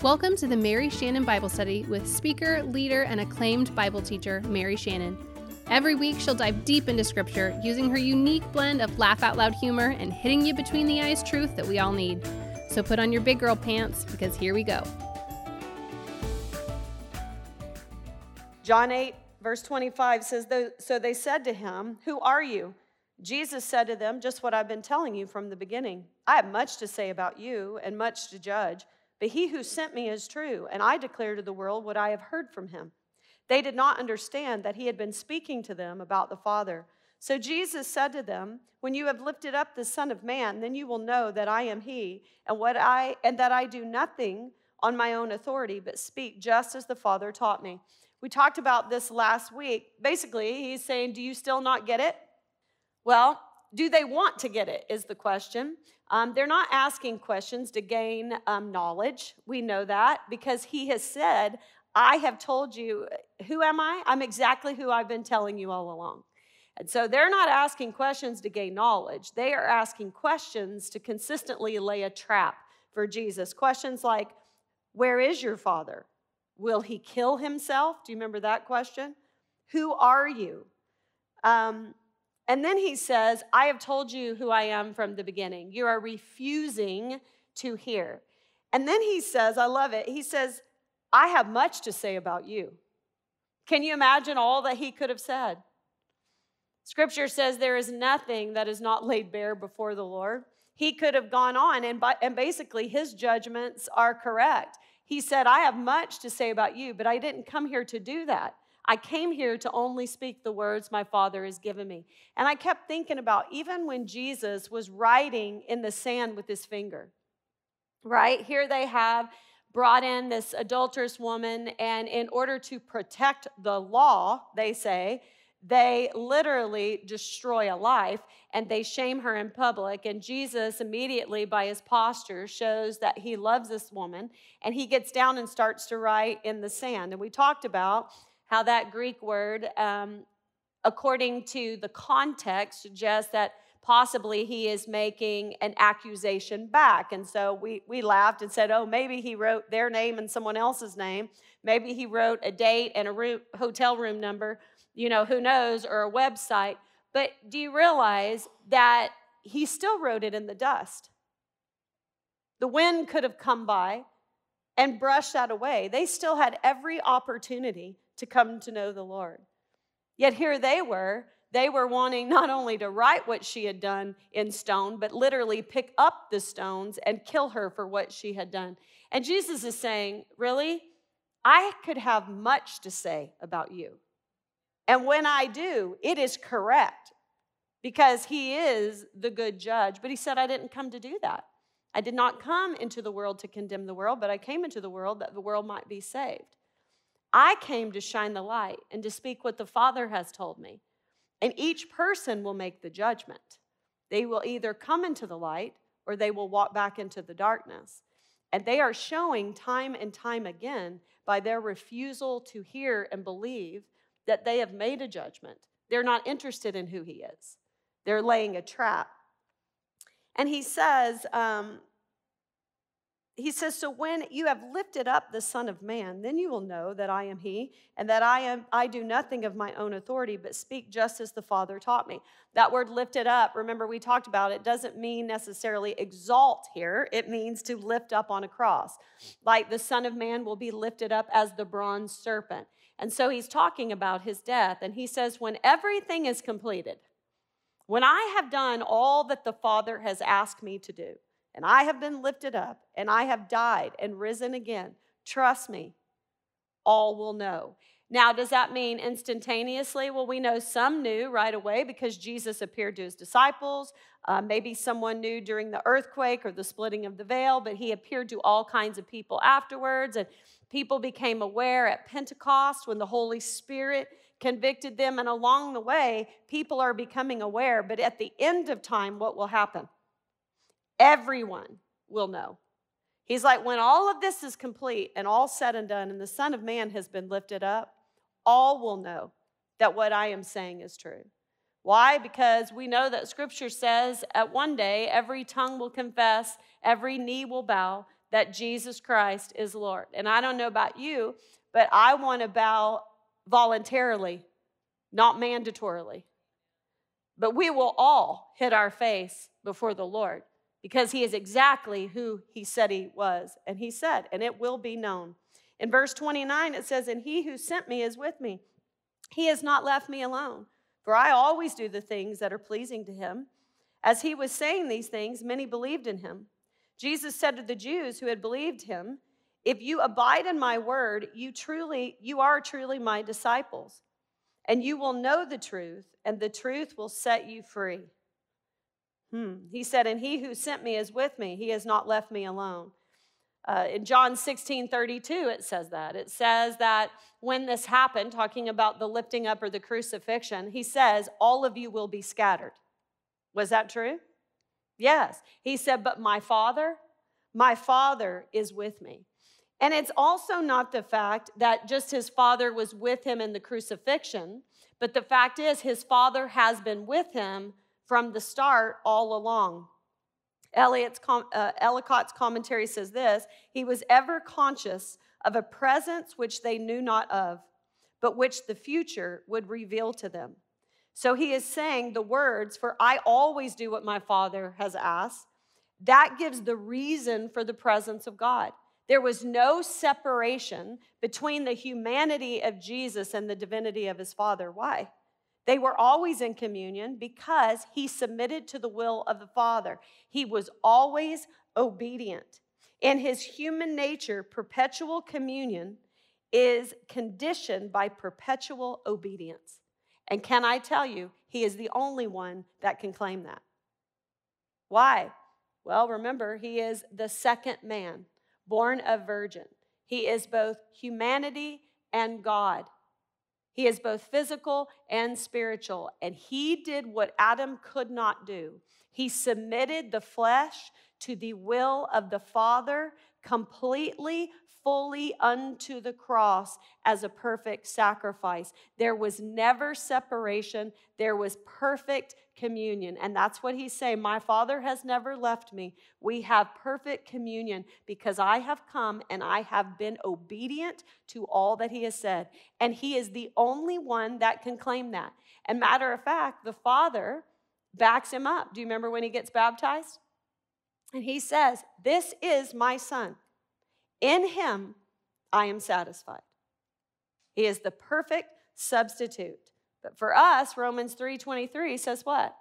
Welcome to the Mary Shannon Bible Study with speaker, leader, and acclaimed Bible teacher, Mary Shannon. Every week, she'll dive deep into Scripture using her unique blend of laugh out loud humor and hitting you between the eyes truth that we all need. So put on your big girl pants because here we go. John 8, verse 25 says, So they said to him, Who are you? Jesus said to them, Just what I've been telling you from the beginning. I have much to say about you and much to judge. But he who sent me is true, and I declare to the world what I have heard from him. They did not understand that he had been speaking to them about the Father. So Jesus said to them, When you have lifted up the Son of Man, then you will know that I am he, and what I and that I do nothing on my own authority, but speak just as the Father taught me. We talked about this last week. Basically, he's saying, Do you still not get it? Well, do they want to get it? Is the question. Um, they're not asking questions to gain um, knowledge. We know that because he has said, I have told you, who am I? I'm exactly who I've been telling you all along. And so they're not asking questions to gain knowledge. They are asking questions to consistently lay a trap for Jesus. Questions like, Where is your father? Will he kill himself? Do you remember that question? Who are you? Um, and then he says, I have told you who I am from the beginning. You are refusing to hear. And then he says, I love it. He says, I have much to say about you. Can you imagine all that he could have said? Scripture says there is nothing that is not laid bare before the Lord. He could have gone on, and, by, and basically his judgments are correct. He said, I have much to say about you, but I didn't come here to do that. I came here to only speak the words my Father has given me. And I kept thinking about even when Jesus was writing in the sand with his finger, right? Here they have brought in this adulterous woman, and in order to protect the law, they say, they literally destroy a life and they shame her in public. And Jesus, immediately by his posture, shows that he loves this woman and he gets down and starts to write in the sand. And we talked about how that Greek word, um, according to the context, suggests that possibly he is making an accusation back. And so we, we laughed and said, oh, maybe he wrote their name and someone else's name. Maybe he wrote a date and a room, hotel room number, you know, who knows, or a website. But do you realize that he still wrote it in the dust? The wind could have come by and brushed that away. They still had every opportunity to come to know the Lord. Yet here they were. They were wanting not only to write what she had done in stone, but literally pick up the stones and kill her for what she had done. And Jesus is saying, Really? I could have much to say about you. And when I do, it is correct because he is the good judge. But he said, I didn't come to do that. I did not come into the world to condemn the world, but I came into the world that the world might be saved. I came to shine the light and to speak what the Father has told me. And each person will make the judgment. They will either come into the light or they will walk back into the darkness. And they are showing time and time again by their refusal to hear and believe that they have made a judgment. They're not interested in who he is, they're laying a trap. And he says, um, he says, So when you have lifted up the Son of Man, then you will know that I am He, and that I am I do nothing of my own authority, but speak just as the Father taught me. That word lifted up, remember we talked about it, doesn't mean necessarily exalt here. It means to lift up on a cross. Like the Son of Man will be lifted up as the bronze serpent. And so he's talking about his death, and he says, When everything is completed, when I have done all that the Father has asked me to do, and I have been lifted up, and I have died and risen again. Trust me, all will know. Now, does that mean instantaneously? Well, we know some knew right away because Jesus appeared to his disciples. Uh, maybe someone knew during the earthquake or the splitting of the veil, but he appeared to all kinds of people afterwards. And people became aware at Pentecost when the Holy Spirit convicted them. And along the way, people are becoming aware. But at the end of time, what will happen? Everyone will know. He's like, when all of this is complete and all said and done, and the Son of Man has been lifted up, all will know that what I am saying is true. Why? Because we know that Scripture says at one day every tongue will confess, every knee will bow that Jesus Christ is Lord. And I don't know about you, but I want to bow voluntarily, not mandatorily. But we will all hit our face before the Lord because he is exactly who he said he was. And he said, and it will be known. In verse 29, it says, And he who sent me is with me. He has not left me alone, for I always do the things that are pleasing to him. As he was saying these things, many believed in him. Jesus said to the Jews who had believed him, If you abide in my word, you truly, you are truly my disciples, and you will know the truth, and the truth will set you free. Hmm. He said, And he who sent me is with me. He has not left me alone. Uh, in John 16 32, it says that. It says that when this happened, talking about the lifting up or the crucifixion, he says, All of you will be scattered. Was that true? Yes. He said, But my Father, my Father is with me. And it's also not the fact that just his Father was with him in the crucifixion, but the fact is his Father has been with him from the start all along. Elliott's com- uh, Ellicott's commentary says this He was ever conscious of a presence which they knew not of, but which the future would reveal to them. So he is saying the words, For I always do what my Father has asked, that gives the reason for the presence of God. There was no separation between the humanity of Jesus and the divinity of his Father. Why? They were always in communion because he submitted to the will of the Father. He was always obedient. In his human nature, perpetual communion is conditioned by perpetual obedience. And can I tell you, he is the only one that can claim that. Why? Well, remember, he is the second man, born of virgin. He is both humanity and God. He is both physical and spiritual. And he did what Adam could not do. He submitted the flesh to the will of the Father completely, fully unto the cross as a perfect sacrifice. There was never separation, there was perfect communion. And that's what he's saying. My Father has never left me. We have perfect communion because I have come and I have been obedient to all that he has said. And he is the only one that can claim that. And matter of fact, the Father backs him up. Do you remember when he gets baptized? And he says, This is my son. In him I am satisfied. He is the perfect substitute. But for us, Romans 3:23 says what?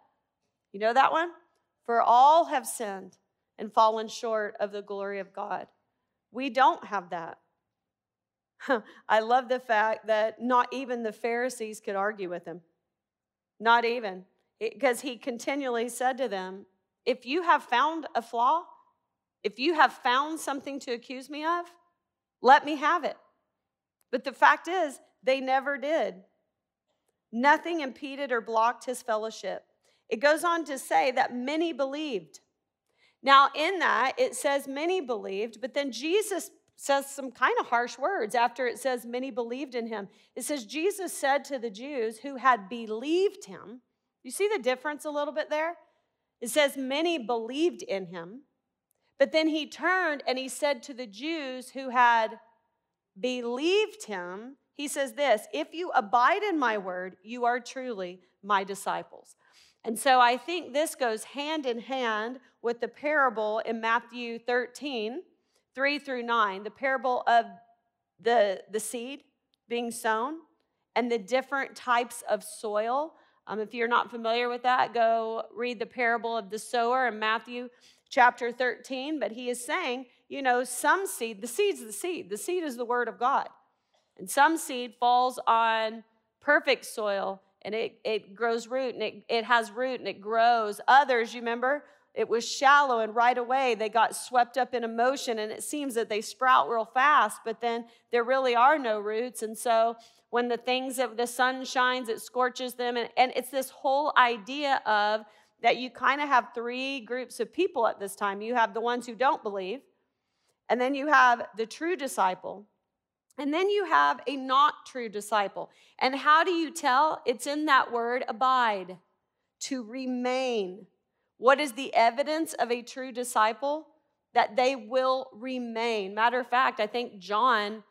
You know that one? For all have sinned and fallen short of the glory of God. We don't have that. I love the fact that not even the Pharisees could argue with him. Not even. Because he continually said to them, If you have found a flaw, if you have found something to accuse me of, let me have it. But the fact is, they never did. Nothing impeded or blocked his fellowship. It goes on to say that many believed. Now, in that, it says many believed, but then Jesus says some kind of harsh words after it says many believed in him. It says, Jesus said to the Jews who had believed him, you see the difference a little bit there? It says many believed in him. But then he turned and he said to the Jews who had believed him, he says this If you abide in my word, you are truly my disciples. And so I think this goes hand in hand with the parable in Matthew 13, 3 through 9, the parable of the, the seed being sown and the different types of soil. Um, if you're not familiar with that, go read the parable of the sower in Matthew chapter 13, but he is saying, you know, some seed, the seed's the seed. The seed is the word of God. And some seed falls on perfect soil and it, it grows root and it, it has root and it grows. Others, you remember, it was shallow and right away they got swept up in emotion and it seems that they sprout real fast, but then there really are no roots. And so when the things of the sun shines, it scorches them. And, and it's this whole idea of that you kind of have three groups of people at this time. You have the ones who don't believe, and then you have the true disciple, and then you have a not true disciple. And how do you tell? It's in that word abide, to remain. What is the evidence of a true disciple? that they will remain. Matter of fact, I think John,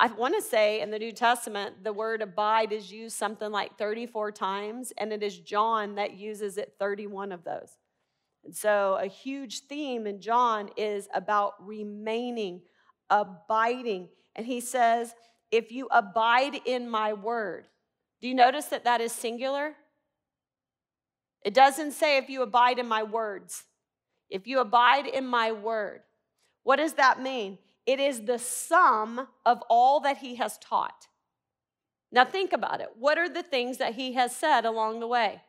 I want to say in the New Testament, the word abide is used something like 34 times, and it is John that uses it 31 of those. And so, a huge theme in John is about remaining, abiding. And he says, If you abide in my word, do you notice that that is singular? It doesn't say if you abide in my words. If you abide in my word. What does that mean? It is the sum of all that he has taught. Now, think about it. What are the things that he has said along the way?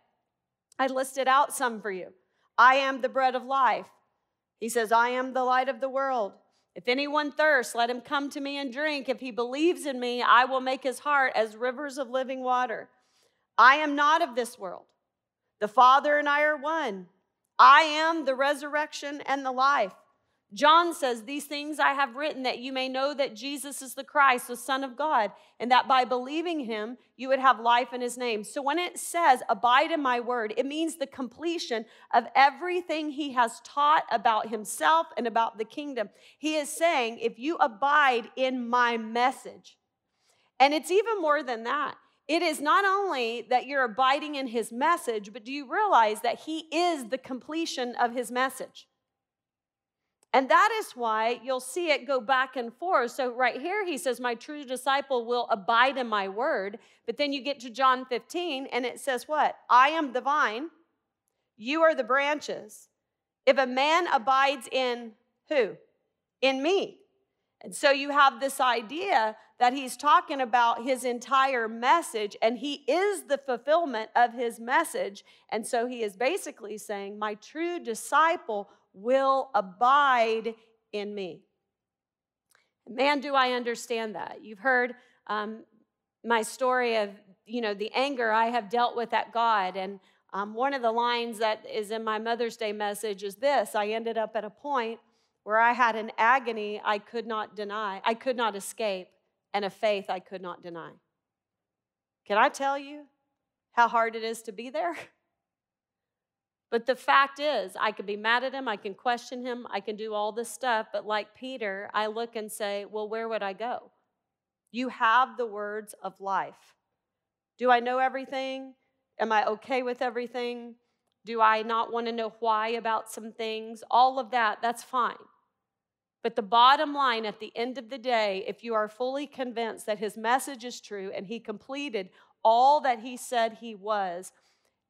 I listed out some for you. I am the bread of life. He says, I am the light of the world. If anyone thirsts, let him come to me and drink. If he believes in me, I will make his heart as rivers of living water. I am not of this world. The Father and I are one. I am the resurrection and the life. John says, These things I have written that you may know that Jesus is the Christ, the Son of God, and that by believing him, you would have life in his name. So when it says, Abide in my word, it means the completion of everything he has taught about himself and about the kingdom. He is saying, If you abide in my message, and it's even more than that. It is not only that you're abiding in his message, but do you realize that he is the completion of his message? And that is why you'll see it go back and forth. So, right here, he says, My true disciple will abide in my word. But then you get to John 15, and it says, What? I am the vine, you are the branches. If a man abides in who? In me. And so you have this idea that he's talking about his entire message, and he is the fulfillment of his message. And so he is basically saying, My true disciple will abide in me. Man, do I understand that. You've heard um, my story of, you know, the anger I have dealt with at God. And um, one of the lines that is in my Mother's Day message is this I ended up at a point where I had an agony I could not deny, I could not escape, and a faith I could not deny. Can I tell you how hard it is to be there? But the fact is, I can be mad at him, I can question him, I can do all this stuff, but like Peter, I look and say, Well, where would I go? You have the words of life. Do I know everything? Am I okay with everything? Do I not want to know why about some things? All of that, that's fine. But the bottom line at the end of the day, if you are fully convinced that his message is true and he completed all that he said he was,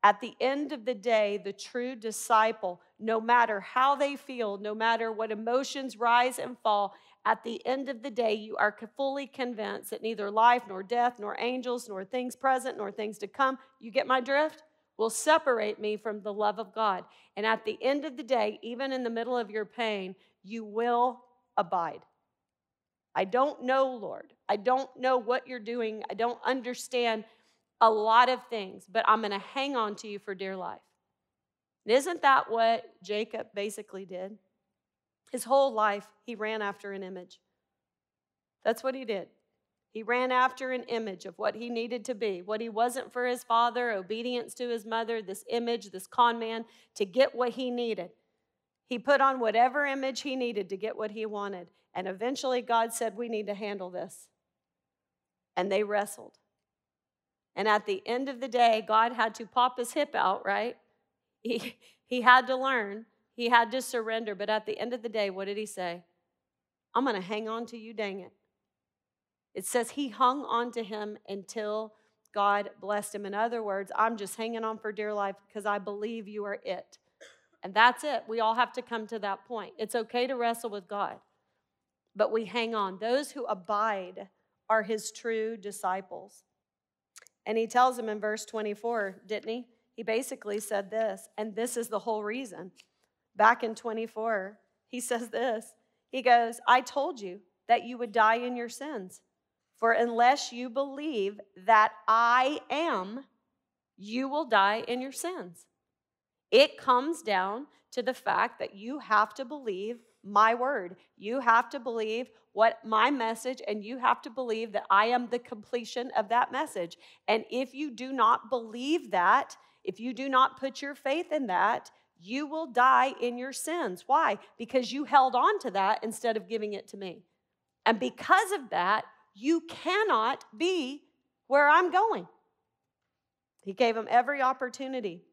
at the end of the day, the true disciple, no matter how they feel, no matter what emotions rise and fall, at the end of the day, you are fully convinced that neither life, nor death, nor angels, nor things present, nor things to come, you get my drift? Will separate me from the love of God. And at the end of the day, even in the middle of your pain, you will abide. I don't know, Lord. I don't know what you're doing. I don't understand a lot of things, but I'm going to hang on to you for dear life. And isn't that what Jacob basically did? His whole life, he ran after an image. That's what he did. He ran after an image of what he needed to be, what he wasn't for his father, obedience to his mother, this image, this con man, to get what he needed. He put on whatever image he needed to get what he wanted. And eventually, God said, We need to handle this. And they wrestled. And at the end of the day, God had to pop his hip out, right? He, he had to learn, he had to surrender. But at the end of the day, what did he say? I'm going to hang on to you, dang it. It says he hung on to him until God blessed him. In other words, I'm just hanging on for dear life because I believe you are it. And that's it. We all have to come to that point. It's okay to wrestle with God, but we hang on. Those who abide are his true disciples. And he tells him in verse 24, didn't he? He basically said this, and this is the whole reason. Back in 24, he says this. He goes, I told you that you would die in your sins. For unless you believe that I am, you will die in your sins. It comes down to the fact that you have to believe my word. You have to believe what my message, and you have to believe that I am the completion of that message. And if you do not believe that, if you do not put your faith in that, you will die in your sins. Why? Because you held on to that instead of giving it to me. And because of that, you cannot be where I'm going. He gave him every opportunity.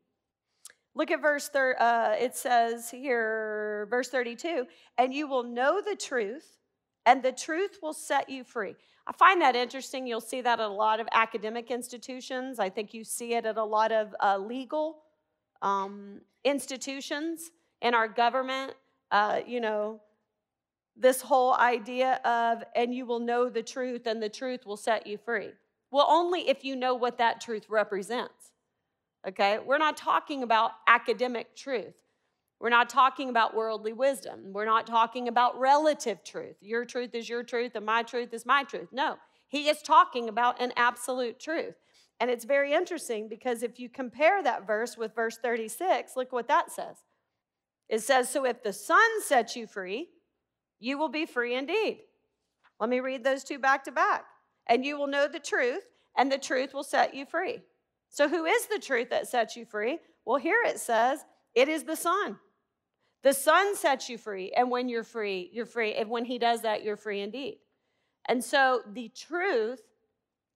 Look at verse, uh, it says here, verse 32 and you will know the truth, and the truth will set you free. I find that interesting. You'll see that at a lot of academic institutions. I think you see it at a lot of uh, legal um, institutions in our government. Uh, you know, this whole idea of, and you will know the truth, and the truth will set you free. Well, only if you know what that truth represents. Okay? We're not talking about academic truth. We're not talking about worldly wisdom. We're not talking about relative truth. Your truth is your truth, and my truth is my truth. No, he is talking about an absolute truth. And it's very interesting because if you compare that verse with verse 36, look what that says. It says, So if the Son sets you free, you will be free indeed. Let me read those two back to back. And you will know the truth, and the truth will set you free. So, who is the truth that sets you free? Well, here it says, It is the Son. The Son sets you free, and when you're free, you're free. And when He does that, you're free indeed. And so the truth,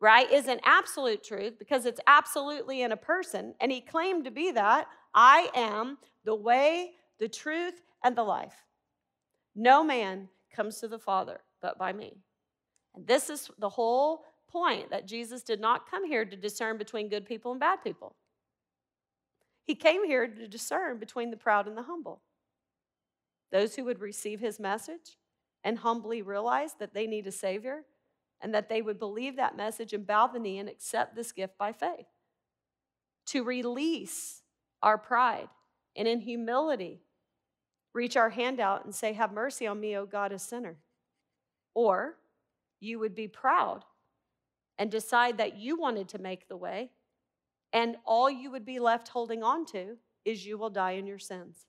right, is an absolute truth because it's absolutely in a person. And He claimed to be that I am the way, the truth, and the life. No man comes to the Father but by me. And this is the whole point that Jesus did not come here to discern between good people and bad people. He came here to discern between the proud and the humble those who would receive his message and humbly realize that they need a Savior and that they would believe that message and bow the knee and accept this gift by faith. To release our pride and in humility reach our hand out and say, Have mercy on me, O God, a sinner. Or you would be proud and decide that you wanted to make the way, and all you would be left holding on to is you will die in your sins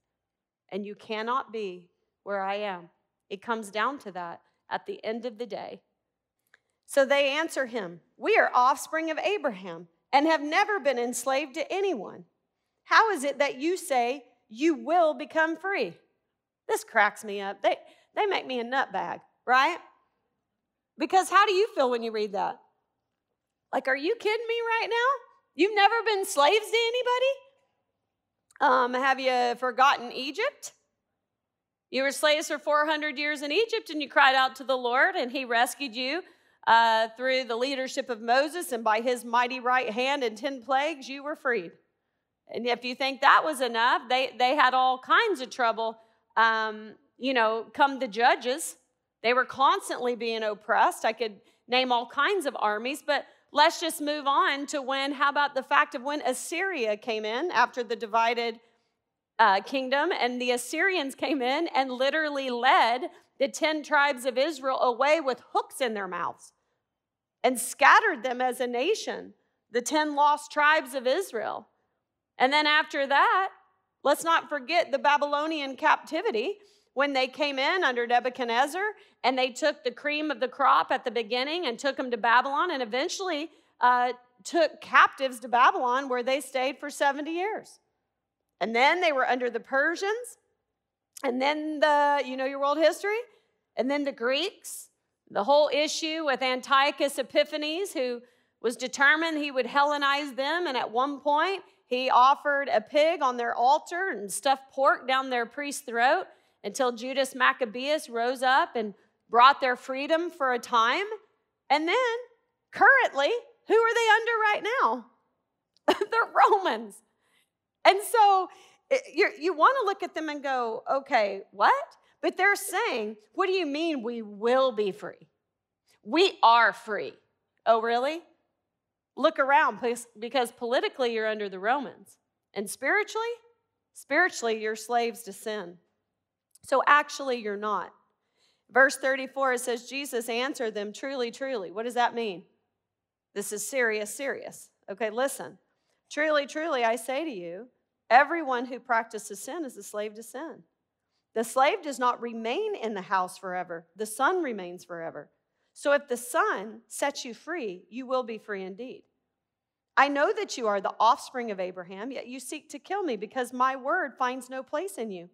and you cannot be where I am. It comes down to that at the end of the day. So they answer him, We are offspring of Abraham and have never been enslaved to anyone. How is it that you say you will become free? This cracks me up. They, they make me a nutbag, right? Because how do you feel when you read that? Like, are you kidding me right now? You've never been slaves to anybody? Um, have you forgotten Egypt? You were slaves for 400 years in Egypt and you cried out to the Lord, and He rescued you uh, through the leadership of Moses, and by His mighty right hand and 10 plagues, you were freed. And if you think that was enough, they, they had all kinds of trouble, um, you know, come the judges. They were constantly being oppressed. I could name all kinds of armies, but Let's just move on to when, how about the fact of when Assyria came in after the divided uh, kingdom, and the Assyrians came in and literally led the 10 tribes of Israel away with hooks in their mouths and scattered them as a nation, the 10 lost tribes of Israel. And then after that, let's not forget the Babylonian captivity when they came in under Nebuchadnezzar and they took the cream of the crop at the beginning and took them to Babylon and eventually uh, took captives to Babylon where they stayed for 70 years. And then they were under the Persians and then the, you know, your world history, and then the Greeks. The whole issue with Antiochus Epiphanes, who was determined he would Hellenize them, and at one point he offered a pig on their altar and stuffed pork down their priest's throat until Judas Maccabeus rose up and brought their freedom for a time. And then, currently, who are they under right now? the Romans. And so eh, you want to look at them and go, okay, what? But they're saying, what do you mean we will be free? We are free. Oh, really? Look around because politically you're under the Romans. And spiritually, spiritually you're slaves to sin. So actually, you're not. Verse 34, it says, Jesus answered them, Truly, truly. What does that mean? This is serious, serious. Okay, listen. Truly, truly, I say to you, everyone who practices sin is a slave to sin. The slave does not remain in the house forever, the son remains forever. So if the son sets you free, you will be free indeed. I know that you are the offspring of Abraham, yet you seek to kill me because my word finds no place in you.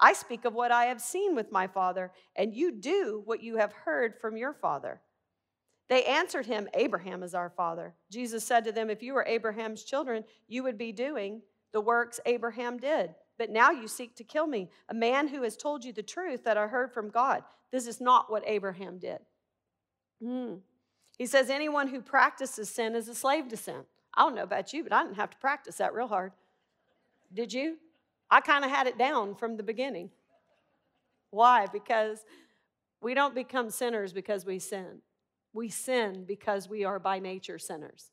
I speak of what I have seen with my father, and you do what you have heard from your father. They answered him, Abraham is our father. Jesus said to them, If you were Abraham's children, you would be doing the works Abraham did. But now you seek to kill me, a man who has told you the truth that I heard from God. This is not what Abraham did. Mm. He says, Anyone who practices sin is a slave to sin. I don't know about you, but I didn't have to practice that real hard. Did you? I kind of had it down from the beginning. Why? Because we don't become sinners because we sin. We sin because we are by nature sinners.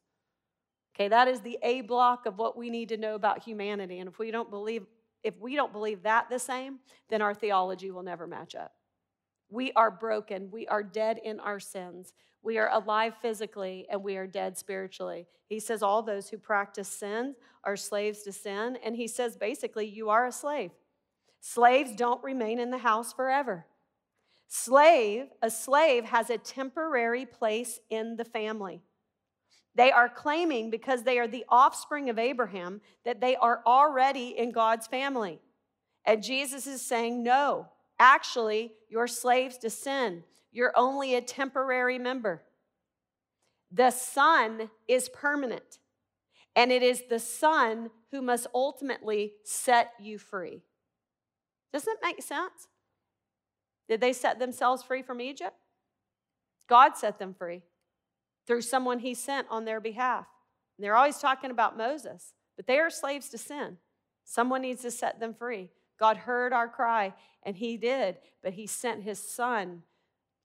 Okay, that is the A block of what we need to know about humanity. And if we don't believe if we don't believe that the same, then our theology will never match up. We are broken. We are dead in our sins. We are alive physically and we are dead spiritually. He says all those who practice sin are slaves to sin. And he says basically, you are a slave. Slaves don't remain in the house forever. Slave, a slave has a temporary place in the family. They are claiming because they are the offspring of Abraham that they are already in God's family. And Jesus is saying, no, actually, you're slaves to sin. You're only a temporary member. The Son is permanent, and it is the Son who must ultimately set you free. Doesn't it make sense? Did they set themselves free from Egypt? God set them free through someone he sent on their behalf. And they're always talking about Moses, but they are slaves to sin. Someone needs to set them free. God heard our cry, and he did, but he sent his son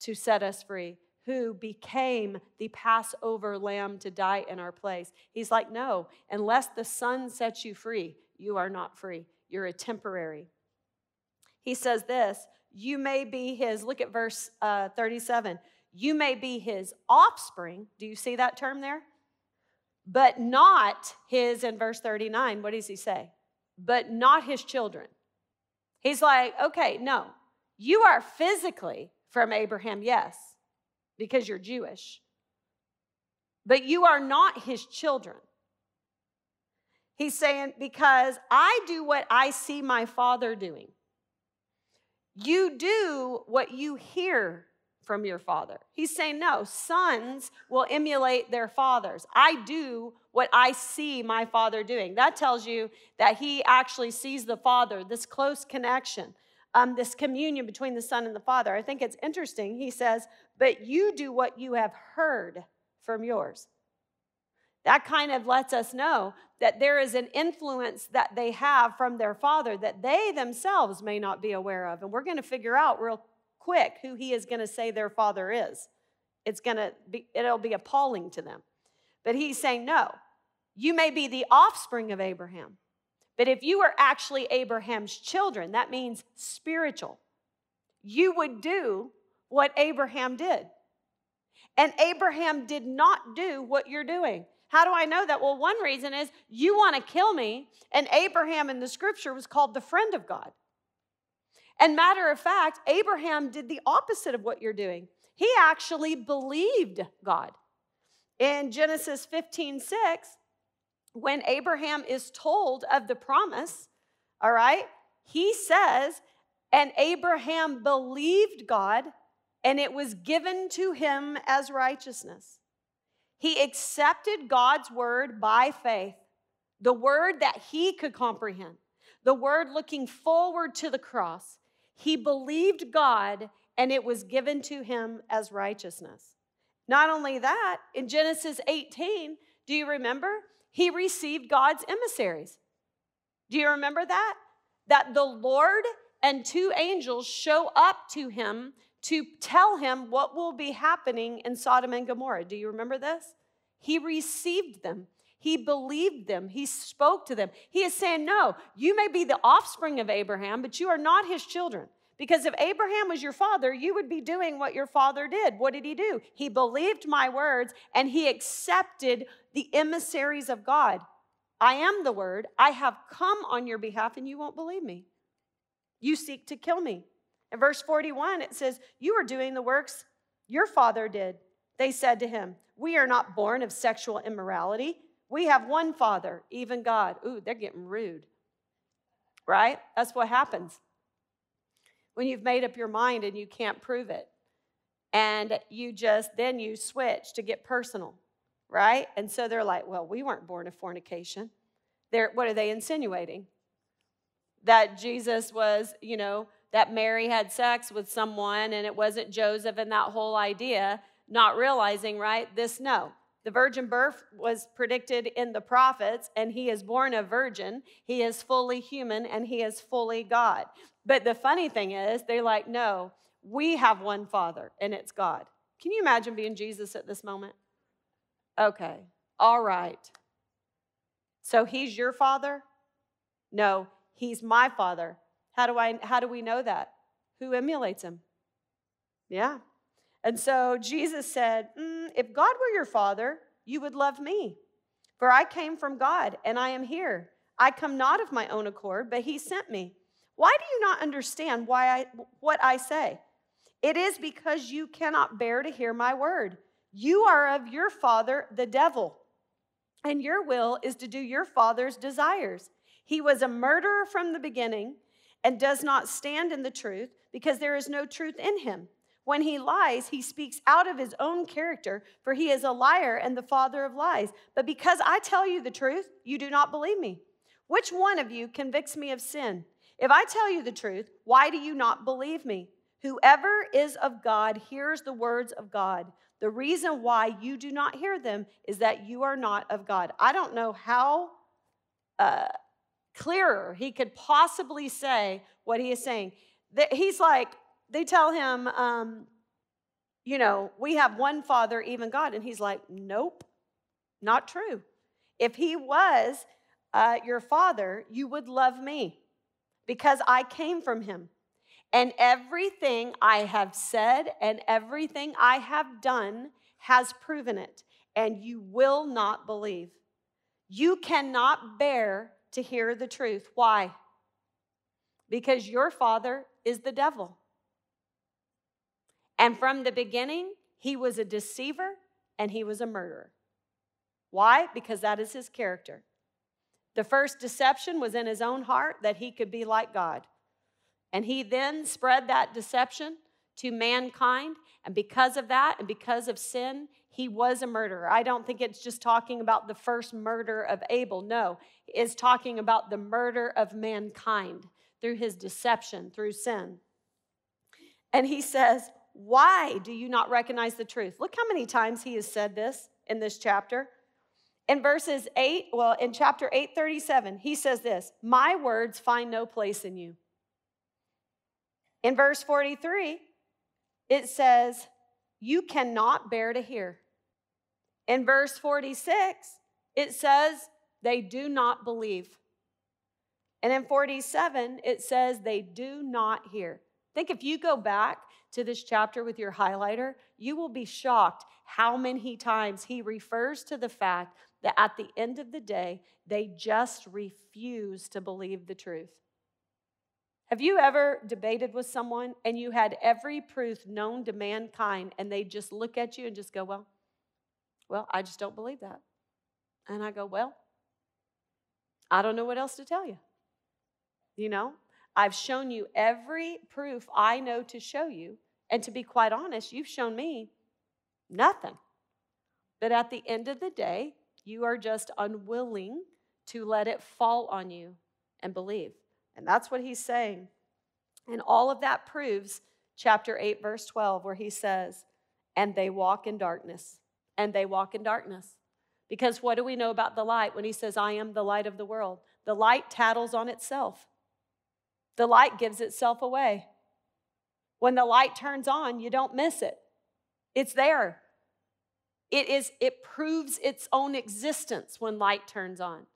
to set us free, who became the Passover lamb to die in our place. He's like, no, unless the son sets you free, you are not free. You're a temporary. He says this you may be his, look at verse uh, 37. You may be his offspring. Do you see that term there? But not his, in verse 39, what does he say? But not his children. He's like, okay, no, you are physically from Abraham, yes, because you're Jewish, but you are not his children. He's saying, because I do what I see my father doing. You do what you hear from your father. He's saying, no, sons will emulate their fathers. I do what I see my father doing. That tells you that he actually sees the father, this close connection, um, this communion between the son and the father. I think it's interesting. He says, but you do what you have heard from yours. That kind of lets us know that there is an influence that they have from their father that they themselves may not be aware of. And we're going to figure out real quick who he is going to say their father is. It's going to be, it'll be appalling to them. But he's saying, no, you may be the offspring of Abraham. But if you are actually Abraham's children, that means spiritual. You would do what Abraham did. And Abraham did not do what you're doing. How do I know that? Well, one reason is you want to kill me, and Abraham in the scripture was called the friend of God. And matter of fact, Abraham did the opposite of what you're doing. He actually believed God. In Genesis 15 6, when Abraham is told of the promise, all right, he says, and Abraham believed God, and it was given to him as righteousness. He accepted God's word by faith, the word that he could comprehend, the word looking forward to the cross. He believed God, and it was given to him as righteousness. Not only that, in Genesis 18, do you remember? He received God's emissaries. Do you remember that? That the Lord and two angels show up to him to tell him what will be happening in Sodom and Gomorrah. Do you remember this? He received them. He believed them. He spoke to them. He is saying, No, you may be the offspring of Abraham, but you are not his children. Because if Abraham was your father, you would be doing what your father did. What did he do? He believed my words and he accepted the emissaries of God. I am the word. I have come on your behalf and you won't believe me. You seek to kill me. In verse 41, it says, You are doing the works your father did. They said to him, We are not born of sexual immorality, We have one Father, even God. Ooh, they're getting rude, right? That's what happens when you've made up your mind and you can't prove it. And you just, then you switch to get personal, right? And so they're like, well, we weren't born of fornication. They're, what are they insinuating? That Jesus was, you know, that Mary had sex with someone and it wasn't Joseph and that whole idea, not realizing, right? This, no. The virgin birth was predicted in the prophets, and he is born a virgin. He is fully human and he is fully God. But the funny thing is, they're like, no, we have one Father, and it's God. Can you imagine being Jesus at this moment? Okay, all right. So he's your father? No, he's my father. How do I how do we know that? Who emulates him? Yeah. And so Jesus said, mm, if God were your father, you would love me. For I came from God and I am here. I come not of my own accord, but he sent me. Why do you not understand why I, what I say? It is because you cannot bear to hear my word. You are of your father, the devil, and your will is to do your father's desires. He was a murderer from the beginning and does not stand in the truth because there is no truth in him. When he lies, he speaks out of his own character, for he is a liar and the father of lies. But because I tell you the truth, you do not believe me. Which one of you convicts me of sin? If I tell you the truth, why do you not believe me? Whoever is of God hears the words of God. The reason why you do not hear them is that you are not of God. I don't know how uh, clearer he could possibly say what he is saying. That He's like, they tell him, um, you know, we have one Father, even God. And he's like, nope, not true. If he was uh, your Father, you would love me because I came from him. And everything I have said and everything I have done has proven it, and you will not believe. You cannot bear to hear the truth. Why? Because your father is the devil. And from the beginning, he was a deceiver and he was a murderer. Why? Because that is his character. The first deception was in his own heart that he could be like God. And he then spread that deception to mankind. And because of that, and because of sin, he was a murderer. I don't think it's just talking about the first murder of Abel. No, it's talking about the murder of mankind through his deception, through sin. And he says, Why do you not recognize the truth? Look how many times he has said this in this chapter. In verses 8, well, in chapter 837, he says this My words find no place in you. In verse 43, it says, You cannot bear to hear. In verse 46, it says, They do not believe. And in 47, it says, They do not hear. Think if you go back to this chapter with your highlighter, you will be shocked how many times he refers to the fact that at the end of the day, they just refuse to believe the truth. Have you ever debated with someone and you had every proof known to mankind and they just look at you and just go, Well, well, I just don't believe that. And I go, Well, I don't know what else to tell you. You know, I've shown you every proof I know to show you. And to be quite honest, you've shown me nothing. But at the end of the day, you are just unwilling to let it fall on you and believe. And that's what he's saying. And all of that proves chapter 8, verse 12, where he says, And they walk in darkness. And they walk in darkness. Because what do we know about the light when he says, I am the light of the world? The light tattles on itself, the light gives itself away. When the light turns on, you don't miss it, it's there. It, is, it proves its own existence when light turns on.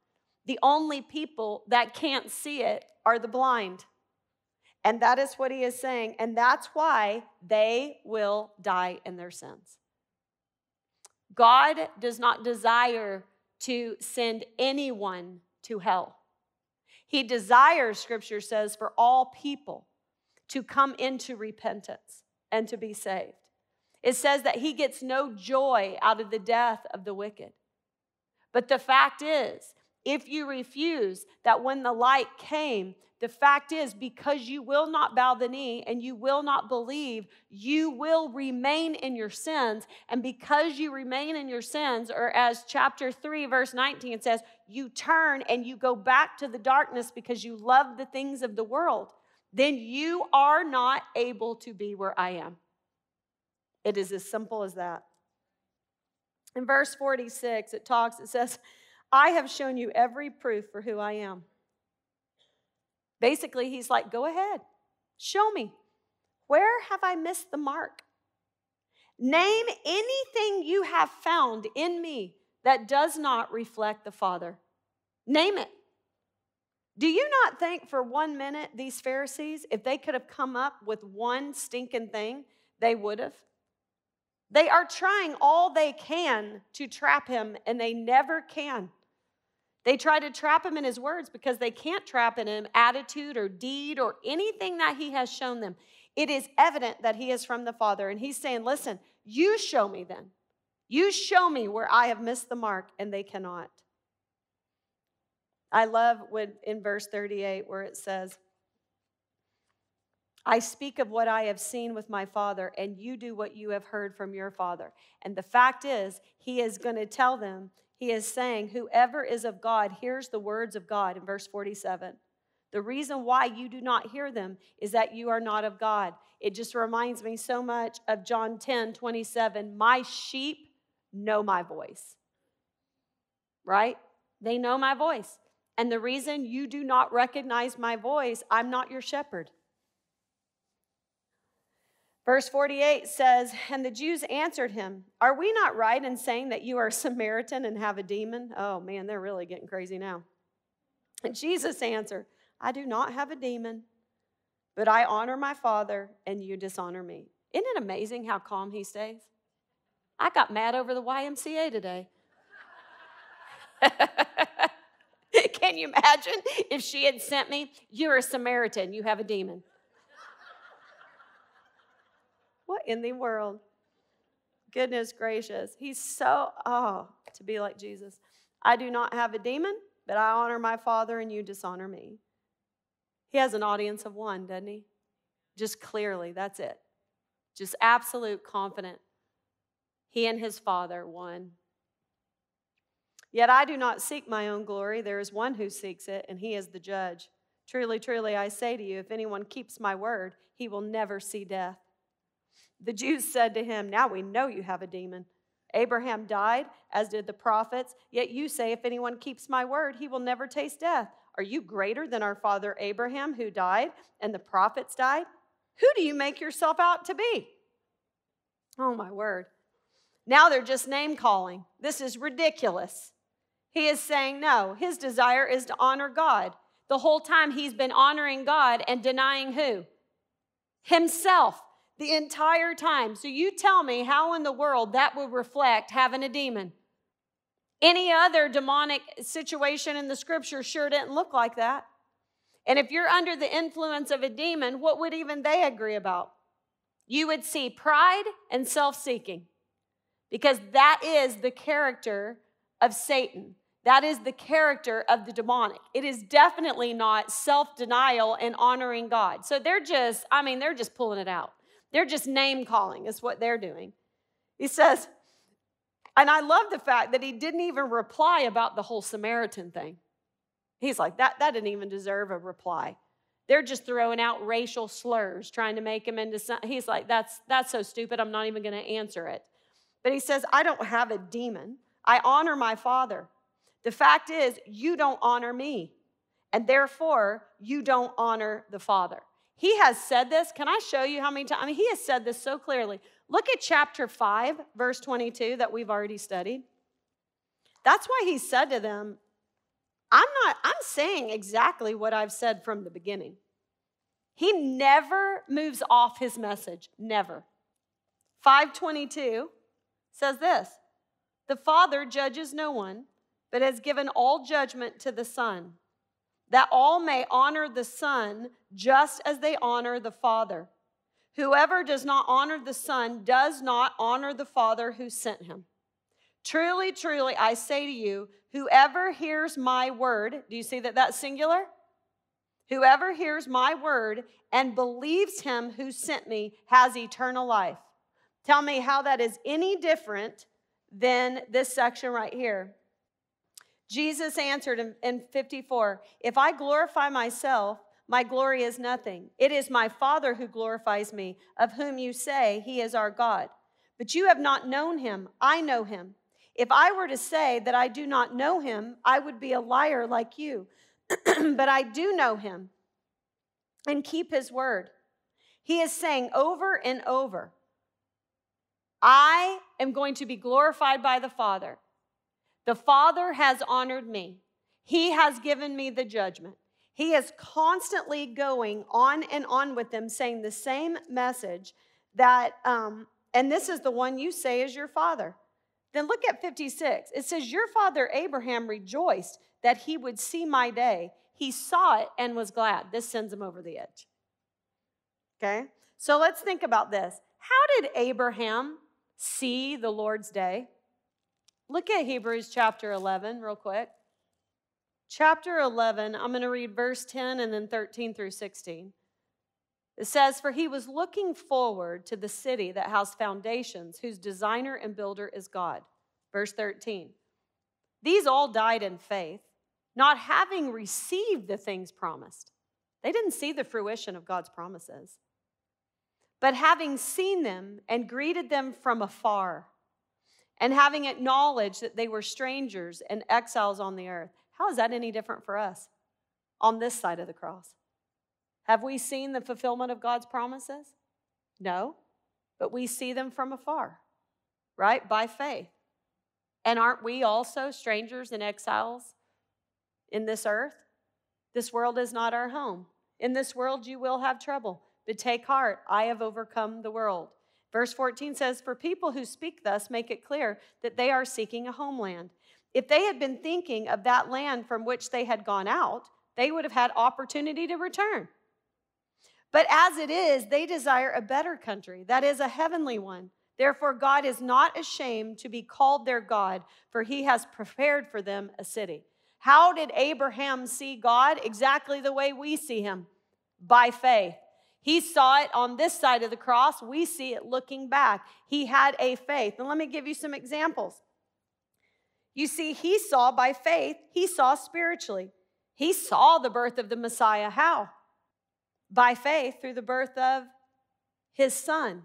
The only people that can't see it are the blind. And that is what he is saying. And that's why they will die in their sins. God does not desire to send anyone to hell. He desires, scripture says, for all people to come into repentance and to be saved. It says that he gets no joy out of the death of the wicked. But the fact is, if you refuse that when the light came, the fact is, because you will not bow the knee and you will not believe, you will remain in your sins. And because you remain in your sins, or as chapter 3, verse 19 says, you turn and you go back to the darkness because you love the things of the world, then you are not able to be where I am. It is as simple as that. In verse 46, it talks, it says, I have shown you every proof for who I am. Basically, he's like, Go ahead, show me. Where have I missed the mark? Name anything you have found in me that does not reflect the Father. Name it. Do you not think for one minute these Pharisees, if they could have come up with one stinking thing, they would have? They are trying all they can to trap him, and they never can. They try to trap him in his words because they can't trap in him attitude or deed or anything that he has shown them. It is evident that he is from the Father. And he's saying, Listen, you show me then. You show me where I have missed the mark, and they cannot. I love when in verse 38 where it says, I speak of what I have seen with my father, and you do what you have heard from your father. And the fact is, he is going to tell them he is saying, Whoever is of God hears the words of God in verse 47. The reason why you do not hear them is that you are not of God. It just reminds me so much of John 10 27. My sheep know my voice, right? They know my voice. And the reason you do not recognize my voice, I'm not your shepherd. Verse 48 says, And the Jews answered him, Are we not right in saying that you are a Samaritan and have a demon? Oh man, they're really getting crazy now. And Jesus answered, I do not have a demon, but I honor my Father, and you dishonor me. Isn't it amazing how calm he stays? I got mad over the YMCA today. Can you imagine if she had sent me, You're a Samaritan, you have a demon? What in the world? Goodness gracious. He's so, oh, to be like Jesus. I do not have a demon, but I honor my Father and you dishonor me. He has an audience of one, doesn't he? Just clearly, that's it. Just absolute confident. He and his Father, one. Yet I do not seek my own glory. There is one who seeks it, and he is the judge. Truly, truly, I say to you, if anyone keeps my word, he will never see death. The Jews said to him, Now we know you have a demon. Abraham died, as did the prophets, yet you say, If anyone keeps my word, he will never taste death. Are you greater than our father Abraham, who died, and the prophets died? Who do you make yourself out to be? Oh, my word. Now they're just name calling. This is ridiculous. He is saying, No, his desire is to honor God. The whole time he's been honoring God and denying who? Himself the entire time. So you tell me how in the world that would reflect having a demon. Any other demonic situation in the scripture sure didn't look like that. And if you're under the influence of a demon, what would even they agree about? You would see pride and self seeking because that is the character of Satan. That is the character of the demonic. It is definitely not self denial and honoring God. So they're just, I mean, they're just pulling it out. They're just name calling, is what they're doing. He says, and I love the fact that he didn't even reply about the whole Samaritan thing. He's like, that, that didn't even deserve a reply. They're just throwing out racial slurs, trying to make him into some. He's like, that's, that's so stupid, I'm not even going to answer it. But he says, I don't have a demon. I honor my father. The fact is, you don't honor me, and therefore, you don't honor the father. He has said this. Can I show you how many times? I mean, he has said this so clearly. Look at chapter 5, verse 22 that we've already studied. That's why he said to them, I'm not, I'm saying exactly what I've said from the beginning. He never moves off his message, never. 522 says this The Father judges no one, but has given all judgment to the Son that all may honor the Son just as they honor the Father. Whoever does not honor the Son does not honor the Father who sent him. Truly, truly, I say to you, whoever hears my word, do you see that that's singular? Whoever hears my word and believes him who sent me has eternal life. Tell me how that is any different than this section right here. Jesus answered in, in 54 If I glorify myself, my glory is nothing. It is my Father who glorifies me, of whom you say he is our God. But you have not known him. I know him. If I were to say that I do not know him, I would be a liar like you. but I do know him and keep his word. He is saying over and over, I am going to be glorified by the Father. The Father has honored me, He has given me the judgment. He is constantly going on and on with them, saying the same message that, um, and this is the one you say is your father. Then look at 56. It says, Your father Abraham rejoiced that he would see my day. He saw it and was glad. This sends him over the edge. Okay? So let's think about this. How did Abraham see the Lord's day? Look at Hebrews chapter 11, real quick. Chapter 11, I'm going to read verse 10 and then 13 through 16. It says, For he was looking forward to the city that has foundations, whose designer and builder is God. Verse 13. These all died in faith, not having received the things promised. They didn't see the fruition of God's promises, but having seen them and greeted them from afar and having acknowledged that they were strangers and exiles on the earth. How is that any different for us on this side of the cross? Have we seen the fulfillment of God's promises? No, but we see them from afar, right? By faith. And aren't we also strangers and exiles in this earth? This world is not our home. In this world, you will have trouble, but take heart, I have overcome the world. Verse 14 says, For people who speak thus make it clear that they are seeking a homeland. If they had been thinking of that land from which they had gone out, they would have had opportunity to return. But as it is, they desire a better country, that is, a heavenly one. Therefore, God is not ashamed to be called their God, for he has prepared for them a city. How did Abraham see God? Exactly the way we see him by faith. He saw it on this side of the cross. We see it looking back. He had a faith. And let me give you some examples. You see, he saw by faith, he saw spiritually. He saw the birth of the Messiah. How? By faith, through the birth of his son,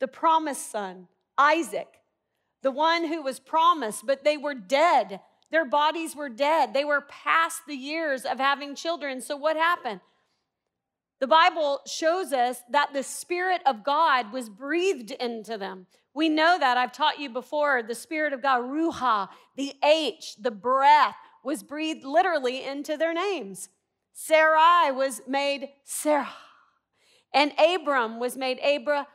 the promised son, Isaac, the one who was promised, but they were dead. Their bodies were dead. They were past the years of having children. So, what happened? The Bible shows us that the Spirit of God was breathed into them. We know that. I've taught you before. The Spirit of God, Ruach, the H, the breath, was breathed literally into their names. Sarai was made Sarah, and Abram was made Abraham.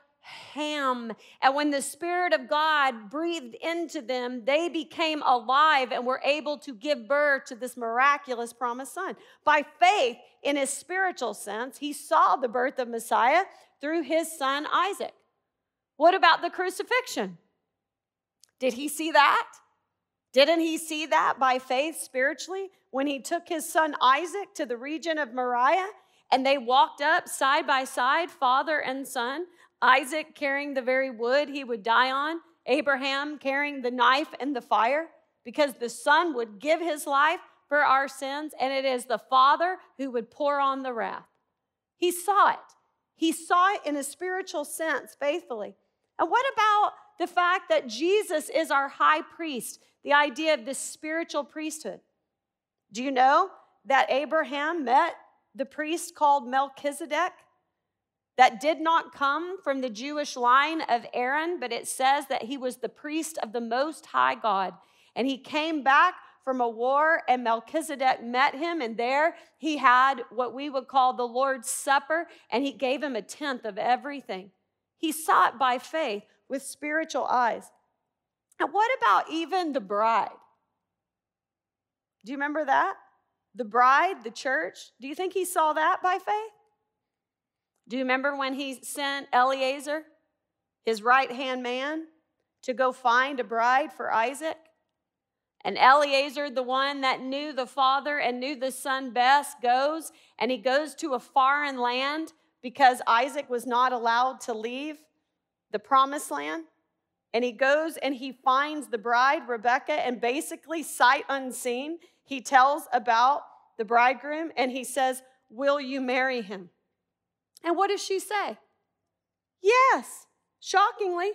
And when the Spirit of God breathed into them, they became alive and were able to give birth to this miraculous promised son. By faith, in his spiritual sense, he saw the birth of Messiah through his son Isaac. What about the crucifixion? Did he see that? Didn't he see that by faith spiritually when he took his son Isaac to the region of Moriah and they walked up side by side, father and son? Isaac carrying the very wood he would die on, Abraham carrying the knife and the fire, because the son would give his life for our sins, and it is the Father who would pour on the wrath. He saw it. He saw it in a spiritual sense faithfully. And what about the fact that Jesus is our high priest, the idea of this spiritual priesthood? Do you know that Abraham met the priest called Melchizedek? That did not come from the Jewish line of Aaron, but it says that he was the priest of the Most High God. And he came back from a war, and Melchizedek met him, and there he had what we would call the Lord's Supper, and he gave him a tenth of everything. He saw it by faith with spiritual eyes. And what about even the bride? Do you remember that? The bride, the church, do you think he saw that by faith? Do you remember when he sent Eliezer, his right hand man, to go find a bride for Isaac? And Eliezer, the one that knew the father and knew the son best, goes and he goes to a foreign land because Isaac was not allowed to leave the promised land. And he goes and he finds the bride, Rebecca, and basically, sight unseen, he tells about the bridegroom and he says, Will you marry him? And what does she say? Yes, shockingly.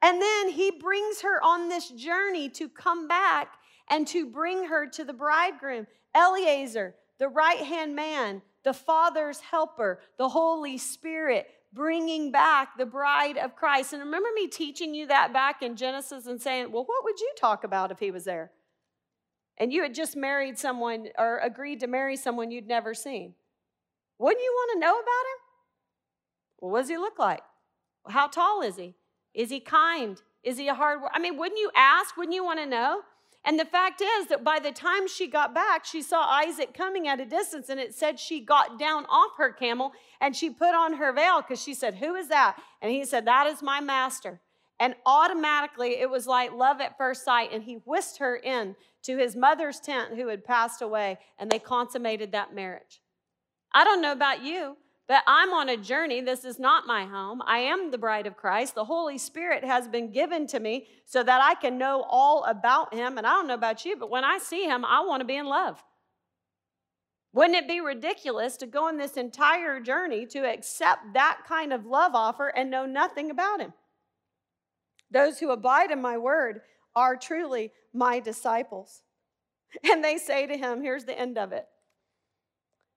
And then he brings her on this journey to come back and to bring her to the bridegroom. Eliezer, the right hand man, the Father's helper, the Holy Spirit, bringing back the bride of Christ. And remember me teaching you that back in Genesis and saying, well, what would you talk about if he was there? And you had just married someone or agreed to marry someone you'd never seen. Wouldn't you want to know about him? Well, what does he look like? How tall is he? Is he kind? Is he a hard worker? I mean, wouldn't you ask? Wouldn't you want to know? And the fact is that by the time she got back, she saw Isaac coming at a distance, and it said she got down off her camel and she put on her veil because she said, Who is that? And he said, That is my master. And automatically it was like love at first sight, and he whisked her in to his mother's tent who had passed away, and they consummated that marriage. I don't know about you, but I'm on a journey. This is not my home. I am the bride of Christ. The Holy Spirit has been given to me so that I can know all about Him. And I don't know about you, but when I see Him, I want to be in love. Wouldn't it be ridiculous to go on this entire journey to accept that kind of love offer and know nothing about Him? Those who abide in my word are truly my disciples. And they say to him, here's the end of it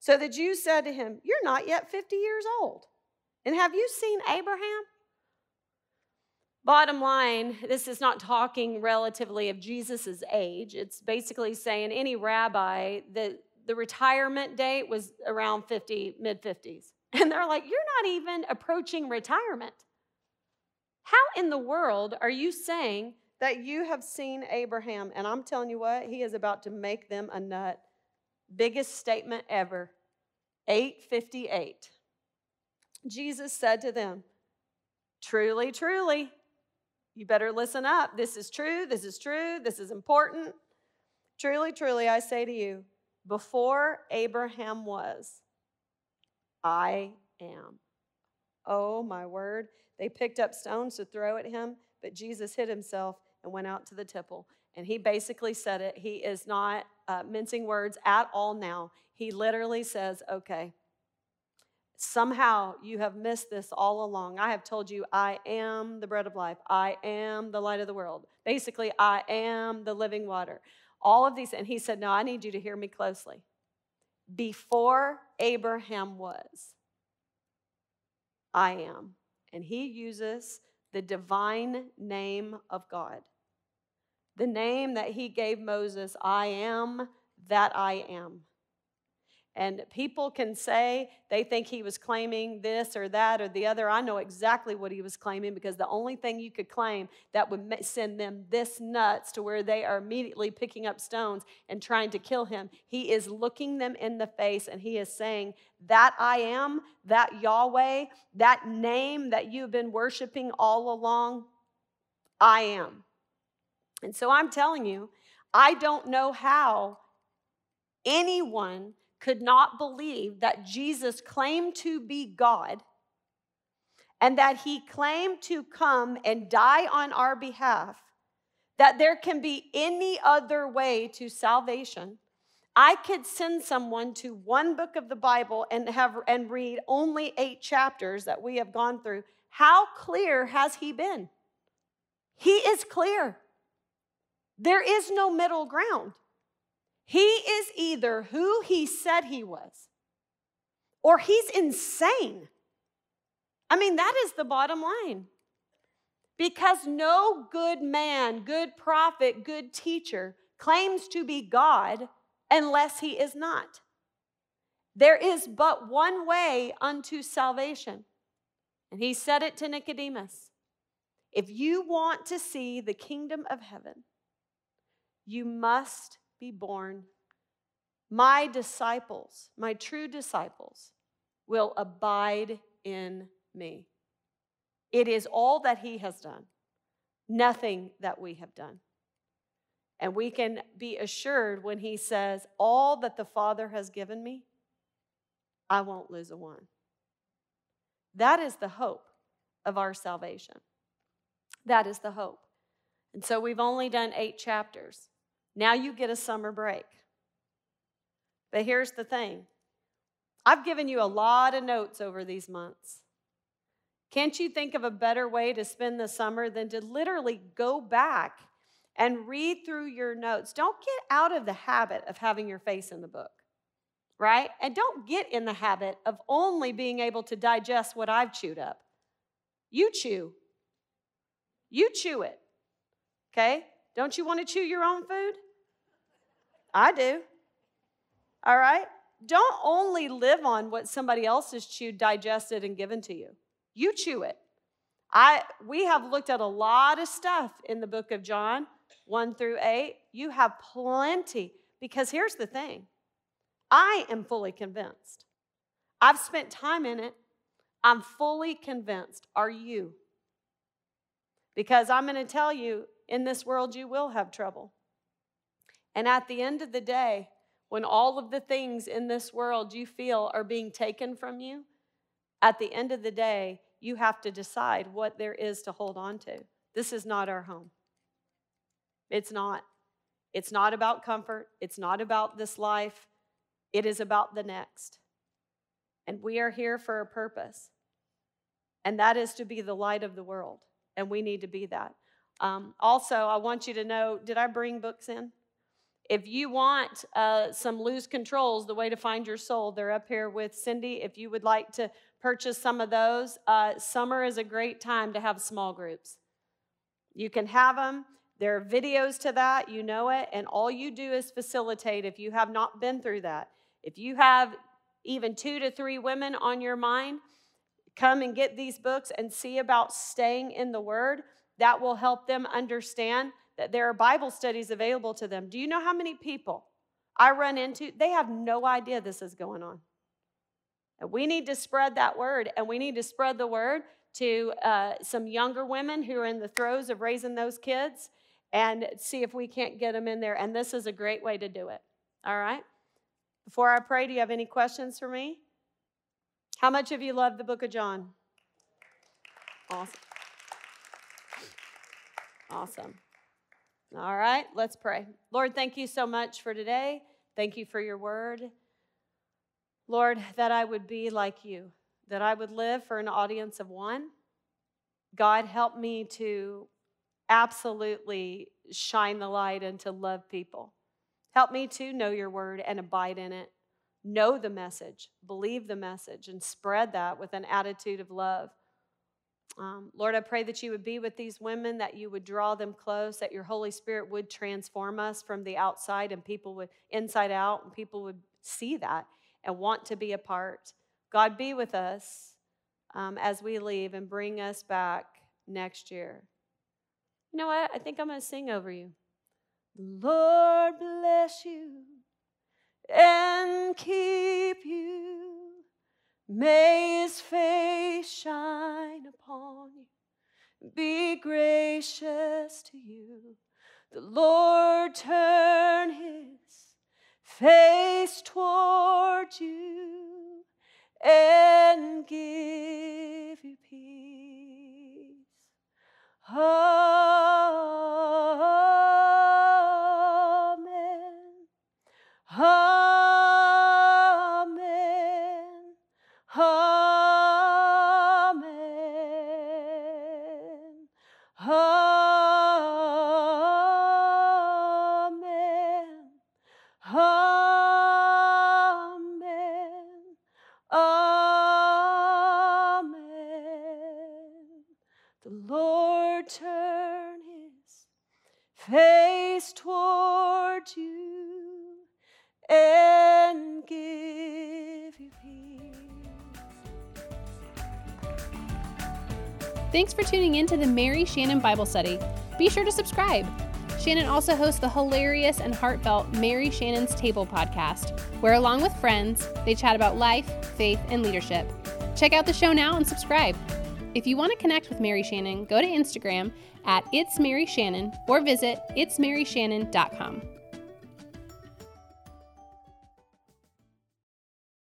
so the Jews said to him, You're not yet 50 years old. And have you seen Abraham? Bottom line, this is not talking relatively of Jesus' age. It's basically saying any rabbi, the, the retirement date was around 50, mid 50s. And they're like, You're not even approaching retirement. How in the world are you saying that you have seen Abraham? And I'm telling you what, he is about to make them a nut. Biggest statement ever. 858. Jesus said to them, Truly, truly, you better listen up. This is true. This is true. This is important. Truly, truly, I say to you, before Abraham was, I am. Oh, my word. They picked up stones to throw at him, but Jesus hid himself and went out to the temple. And he basically said it. He is not uh, mincing words at all now. He literally says, Okay, somehow you have missed this all along. I have told you, I am the bread of life, I am the light of the world. Basically, I am the living water. All of these. And he said, No, I need you to hear me closely. Before Abraham was, I am. And he uses the divine name of God. The name that he gave Moses, I am that I am. And people can say they think he was claiming this or that or the other. I know exactly what he was claiming because the only thing you could claim that would send them this nuts to where they are immediately picking up stones and trying to kill him, he is looking them in the face and he is saying, That I am, that Yahweh, that name that you've been worshiping all along, I am. And so I'm telling you, I don't know how anyone could not believe that Jesus claimed to be God and that he claimed to come and die on our behalf, that there can be any other way to salvation. I could send someone to one book of the Bible and have and read only 8 chapters that we have gone through. How clear has he been? He is clear. There is no middle ground. He is either who he said he was or he's insane. I mean, that is the bottom line. Because no good man, good prophet, good teacher claims to be God unless he is not. There is but one way unto salvation. And he said it to Nicodemus If you want to see the kingdom of heaven, you must be born. My disciples, my true disciples, will abide in me. It is all that he has done. nothing that we have done. And we can be assured when he says, All that the Father has given me, I won't lose a one. That is the hope of our salvation. That is the hope. And so we've only done eight chapters. Now you get a summer break. But here's the thing I've given you a lot of notes over these months. Can't you think of a better way to spend the summer than to literally go back and read through your notes? Don't get out of the habit of having your face in the book, right? And don't get in the habit of only being able to digest what I've chewed up. You chew. You chew it, okay? Don't you want to chew your own food? I do. All right? Don't only live on what somebody else has chewed, digested, and given to you. You chew it. I we have looked at a lot of stuff in the book of John, 1 through 8. You have plenty because here's the thing. I am fully convinced. I've spent time in it. I'm fully convinced. Are you? Because I'm going to tell you in this world you will have trouble. And at the end of the day, when all of the things in this world you feel are being taken from you, at the end of the day, you have to decide what there is to hold on to. This is not our home. It's not. It's not about comfort. It's not about this life. It is about the next. And we are here for a purpose, and that is to be the light of the world. And we need to be that. Um, also, I want you to know did I bring books in? If you want uh, some loose controls, the way to find your soul, they're up here with Cindy. If you would like to purchase some of those, uh, summer is a great time to have small groups. You can have them. There are videos to that, you know it, and all you do is facilitate if you have not been through that. If you have even two to three women on your mind, come and get these books and see about staying in the Word. That will help them understand there are Bible studies available to them. Do you know how many people I run into? They have no idea this is going on. And we need to spread that word, and we need to spread the word to uh, some younger women who are in the throes of raising those kids and see if we can't get them in there. And this is a great way to do it. All right? Before I pray, do you have any questions for me? How much of you love the book of John? Awesome. Awesome. All right, let's pray. Lord, thank you so much for today. Thank you for your word. Lord, that I would be like you, that I would live for an audience of one. God, help me to absolutely shine the light and to love people. Help me to know your word and abide in it. Know the message, believe the message, and spread that with an attitude of love. Um, Lord, I pray that you would be with these women, that you would draw them close, that your Holy Spirit would transform us from the outside and people would, inside out, and people would see that and want to be a part. God, be with us um, as we leave and bring us back next year. You know what? I think I'm going to sing over you. Lord bless you and keep you. May his face shine upon you, be gracious to you. The Lord turn his face toward you and give you peace. Amen. Thanks for tuning in to the Mary Shannon Bible Study. Be sure to subscribe. Shannon also hosts the hilarious and heartfelt Mary Shannon's Table podcast, where, along with friends, they chat about life, faith, and leadership. Check out the show now and subscribe. If you want to connect with Mary Shannon, go to Instagram at It's Mary Shannon or visit itsmaryshannon.com.